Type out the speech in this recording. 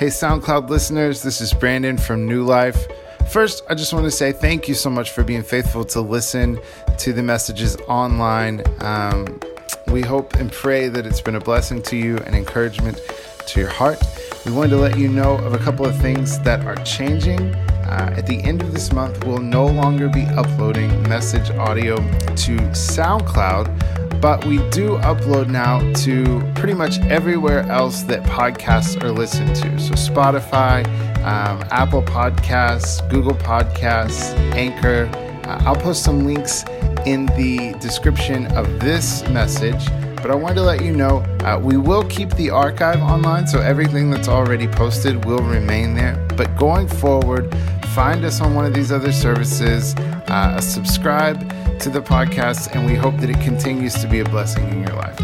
Hey, SoundCloud listeners, this is Brandon from New Life. First, I just want to say thank you so much for being faithful to listen to the messages online. Um, we hope and pray that it's been a blessing to you and encouragement to your heart. We wanted to let you know of a couple of things that are changing. Uh, at the end of this month, we'll no longer be uploading message audio to SoundCloud, but we do upload now to pretty much everywhere else that podcasts are listened to. So, Spotify, um, Apple Podcasts, Google Podcasts, Anchor. Uh, I'll post some links in the description of this message. But I wanted to let you know uh, we will keep the archive online, so everything that's already posted will remain there. But going forward, find us on one of these other services, uh, subscribe to the podcast, and we hope that it continues to be a blessing in your life.